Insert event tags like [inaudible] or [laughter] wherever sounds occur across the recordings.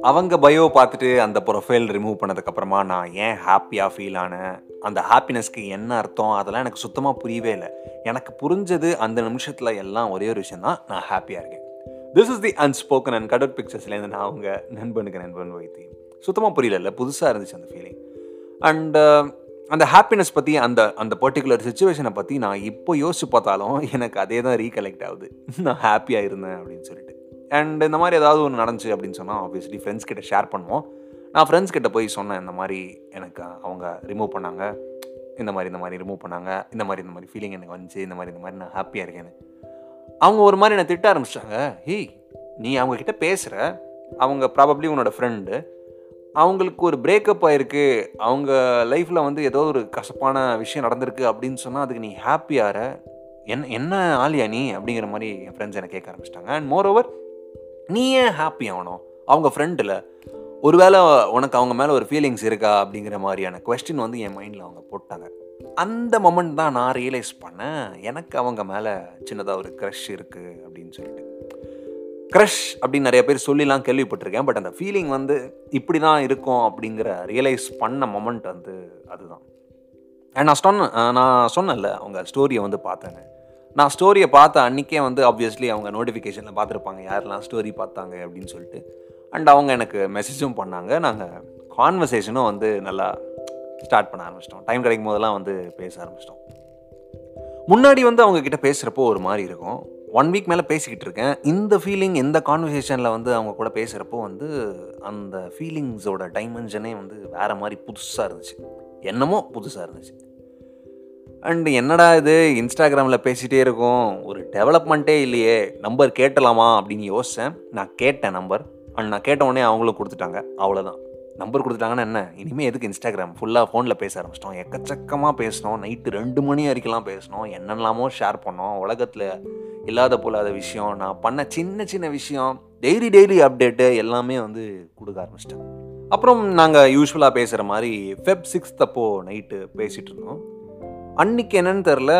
அவங்க பயோ பார்த்துட்டு அந்த ப்ரொஃபைல் ரிமூவ் பண்ணதுக்கப்புறமா நான் ஏன் ஹாப்பியாக ஃபீல் ஆனேன் அந்த ஹாப்பினஸ்க்கு என்ன அர்த்தம்? அதெல்லாம் எனக்கு சுத்தமாக புரியவே இல்லை. எனக்கு புரிஞ்சது அந்த நிமிஷத்தில் எல்லாம் ஒரே ஒரு விஷயம் தான் நான் ஹாப்பியாக இருக்கேன். This is the unspoken and கடவுட் பிக்சர்ஸ்லேருந்து நான் அவங்க நண்பனுக்கு நண்பன் வைத்தி சுத்தமாக புரியல புதுசாக இருந்துச்சு அந்த ஃபீலிங் அண்ட் அந்த ஹாப்பினஸ் பற்றி அந்த அந்த பர்டிகுலர் சுச்சுவேஷனை பற்றி நான் இப்போ யோசிச்சு பார்த்தாலும் எனக்கு அதே தான் ரீகலெக்ட் ஆகுது. நான் ஹாப்பியாக இருந்தேன் அப்படின்னு சொல்லிட்டு. அண்ட் இந்த மாதிரி ஏதாவது ஒன்று நடந்துச்சு அப்படின்னு சொன்னால் ஆப்வியஸ்லி ஃப்ரெண்ட்ஸ் கிட்ட ஷேர் பண்ணுவோம். நான் ஃப்ரெண்ட்ஸ் கிட்ட போய் சொன்னேன் இந்த மாதிரி எனக்கு அவங்க ரிமூவ் பண்ணாங்க. இந்த மாதிரி இந்த மாதிரி ரிமூவ் பண்ணாங்க. இந்த மாதிரி இந்த மாதிரி ஃபீலிங் எனக்கு வந்துச்சு. இந்த மாதிரி இந்த மாதிரி நான் ஹாப்பியாக இருக்கேன்னு. அவங்க ஒரு மாதிரி என்னை திட்ட ஆரம்பிச்சிட்டாங்க. ஹேய் நீ அவங்க கிட்ட பேசுகிற அவங்க ப்ராபப்ளி உன்னோட ஃப்ரெண்டு அவங்களுக்கு ஒரு பிரேக்கப் ஆயிருக்கு. அவங்க லைஃப்பில் வந்து ஏதோ ஒரு கசப்பான விஷயம் நடந்திருக்கு அப்படின்னு சொன்னால் அதுக்கு நீ ஹாப்பியாகிற என்ன என்ன ஆலியா நீ? அப்படிங்கிற மாதிரி என் ஃப்ரெண்ட்ஸ் என்னை கேட்க ஆரம்பிச்சிட்டாங்க. அண்ட் மோர் ஓவர் நீ ஏன் ஹாப்பி ஆகணும்? அவங்க ஃப்ரெண்டில் ஒருவேளை உனக்கு அவங்க மேலே ஒரு ஃபீலிங்ஸ் இருக்கா? அப்படிங்கிற மாதிரியான கொஸ்டின் வந்து என் மைண்டில் அவங்க போட்டாங்க. அந்த மொமெண்ட் தான் நான் ரியலைஸ் பண்ணேன் எனக்கு அவங்க மேலே சின்னதாக ஒரு க்ரஷ் இருக்குது அப்படின்னு சொல்லிட்டு. க்ரஷ் அப்படின்னு நிறைய பேர் சொல்லிலாம் கேள்விப்பட்டிருக்கேன். பட் அந்த ஃபீலிங் வந்து இப்படி தான் இருக்கும் அப்படிங்கிற ரியலைஸ் பண்ண மொமெண்ட் வந்து அதுதான். அண்ட் நான் சொன்னேன் நான் சொன்னேன்ல அவங்க ஸ்டோரியை வந்து பார்த்தேன்னு. நான் ஸ்டோரியை பார்த்த அன்றைக்கே வந்து ஆப்வியஸ்லி அவங்க நோட்டிஃபிகேஷனில் பார்த்துருப்பாங்க யாரெல்லாம் ஸ்டோரி பார்த்தாங்க அப்படின்னு சொல்லிட்டு. அண்ட் அவங்க எனக்கு மெசேஜும் பண்ணாங்க. நாங்கள் கான்வர்சேஷனும் வந்து நல்லா ஸ்டார்ட் பண்ண ஆரம்பிச்சிட்டோம். டைம் கிடைக்கும் போதெல்லாம் வந்து பேச ஆரம்பிச்சிட்டோம். முன்னாடி வந்து அவங்க கிட்ட பேசுகிறப்போ ஒரு மாதிரி இருக்கும். ஒன் வீக் மேலே பேசிக்கிட்டு இருக்கேன். இந்த ஃபீலிங் இந்த கான்வர்சேஷனில் வந்து அவங்க கூட பேசுகிறப்போ வந்து அந்த ஃபீலிங்ஸோட டைமென்ஷனே வந்து வேறு மாதிரி புதுசாக இருந்துச்சு. என்னமோ புதுசாக இருந்துச்சு. அண்ட் என்னடா இது? இன்ஸ்டாகிராமில் பேசிகிட்டே இருக்கோம். ஒரு டெவலப்மெண்ட்டே இல்லையே. நம்பர் கேட்டலாமா அப்படின்னு யோசித்தேன் நான் கேட்டேன் நம்பர் அண்ட் நான் கேட்ட உடனே அவங்களும் கொடுத்துட்டாங்க. அவ்வளோதான் நம்பர் கொடுத்துட்டாங்கன்னா என்ன? இனிமேல் எதுக்கு இன்ஸ்டாகிராம் ஃபுல்லாக ஃபோனில் பேச ஆரம்பிச்சிட்டோம். எக்கச்சக்கமாக பேசினோம். நைட்டு ரெண்டு மணி வரைக்கும்லாம் பேசினோம். என்னெல்லாமோ ஷேர் பண்ணோம். உலகத்தில் இல்லாத போலாத விஷயம் நான் பண்ண சின்ன சின்ன விஷயம் டெய்லி டெய்லி அப்டேட்டு எல்லாமே வந்து கொடுக்க ஆரம்பிச்சிட்டேன். அப்புறம் நாங்கள் யூஸ்வலாக பேசுகிற மாதிரி ஃபெப் சிக்ஸ்த் அப்போது நைட்டு பேசிகிட்டு இருந்தோம். அன்னைக்கு என்னன்னு தெரில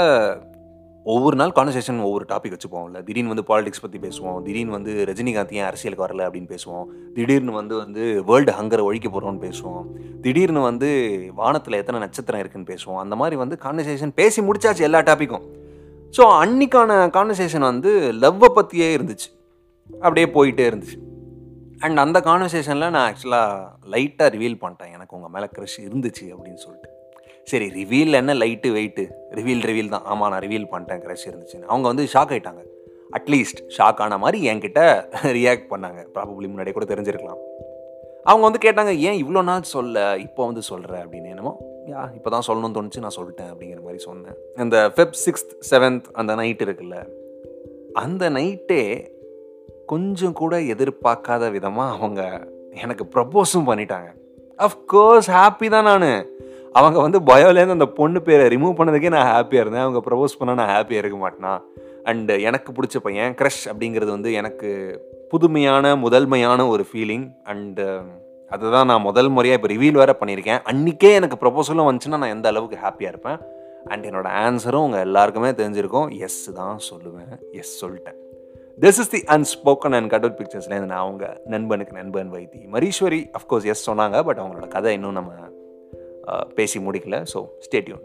ஒவ்வொரு நாள் கான்வர்சேஷன் ஒவ்வொரு டாபிக் வச்சுப்போம்ல திடீர்னு வந்து பாலிடிக்ஸ் பற்றி பேசுவோம் திடீர்னு வந்து ரஜினிகாந்த் ஏன் அரசியலுக்கு வரல அப்படின்னு பேசுவோம் திடீர்னு வந்து வந்து வேர்ல்டு ஹங்கரை ஒழிக்க போகிறோம்னு பேசுவோம் திடீர்னு வந்து வானத்தில் எத்தனை நட்சத்திரம் இருக்குன்னு பேசுவோம். அந்த மாதிரி வந்து கான்வர்சேஷன் பேசி முடிச்சாச்சு எல்லா டாப்பிக்கும் ஸோ அன்னைக்கான கான்வர்சேஷன் வந்து லவ்வை பற்றியே இருந்துச்சு. அப்படியே போயிட்டே இருந்துச்சு. அண்ட் அந்த கான்வர்சேஷனில் நான் ஆக்சுவலாக லைட்டாக ரிவீல் பண்ணிட்டேன். எனக்கு உங்கள் மேலே க்ரஷ் இருந்துச்சு அப்படின்னு சொல்லிட்டு. சரி ரிவீல் என்ன லைட்டு வெயிட்டு ரிவீல் ரிவீல் தான். ஆமாம் நான் ரிவீல் பண்ணிட்டேன் க்ரஷ் இருந்துச்சுன்னு. அவங்க வந்து ஷாக் ஆகிட்டாங்க அட்லீஸ்ட் ஷாக் ஆன மாதிரி என்கிட்ட [laughs] ரியாக்ட் பண்ணாங்க. ப்ராபப்ளி முன்னாடியே கூட தெரிஞ்சிருக்கலாம். அவங்க வந்து கேட்டாங்க ஏன் இவ்வளோ நாள் சொல்ல? இப்போ வந்து சொல்கிற அப்படின்னு என்னமோ. யா இப்போ தான் சொல்லணும்னு தோணுச்சு நான் சொல்லிட்டேன் அப்படிங்கிற மாதிரி சொன்னேன். இந்த ஃபெப் சிக்ஸ்த் செவன்த் அந்த நைட் இருக்குல்ல அந்த நைட்டே கொஞ்சம் கூட எதிர்பார்க்காத விதமாக அவங்க எனக்கு ப்ரப்போஸும் பண்ணிட்டாங்க. அஃப்கோர்ஸ் ஹாப்பி தான் நான். அவங்க வந்து பயோலேருந்து அந்த பொண்ணு பேரை ரிமூவ் பண்ணதுக்கே நான் ஹாப்பியாக இருந்தேன். அவங்க ப்ரப்போஸ் பண்ணால் நான் ஹாப்பியாக இருக்க மாட்டேனா? அண்டு எனக்கு பிடிச்ச பையன் க்ரஷ் அப்படிங்கிறது வந்து எனக்கு புதுமையான முதல்மையான ஒரு ஃபீலிங் அண்டு அதுதான் நான் முதல் முறையாக இப்போ ரிவீல் வேறு பண்ணியிருக்கேன். அன்றைக்கே எனக்கு ப்ரப்போசலும் வந்துச்சுன்னா நான் எந்த அளவுக்கு ஹாப்பியாக இருப்பேன். அண்ட் என்னோட ஆன்சரும் உங்கள் எல்லாருக்குமே தெரிஞ்சிருக்கும். எஸ் தான் சொல்லுவேன். எஸ் சொல்லிட்டேன். This is the unspoken and கடவுள் பிக்சர்ஸ்லேருந்து நான் அவங்க நண்பனுக்கு நண்பன் Vaithi Mareeswari of course yes சொன்னாங்க. பட் அவங்களோட கதை இன்னும் நம்ம பேசி முடிக்கல. So stay tuned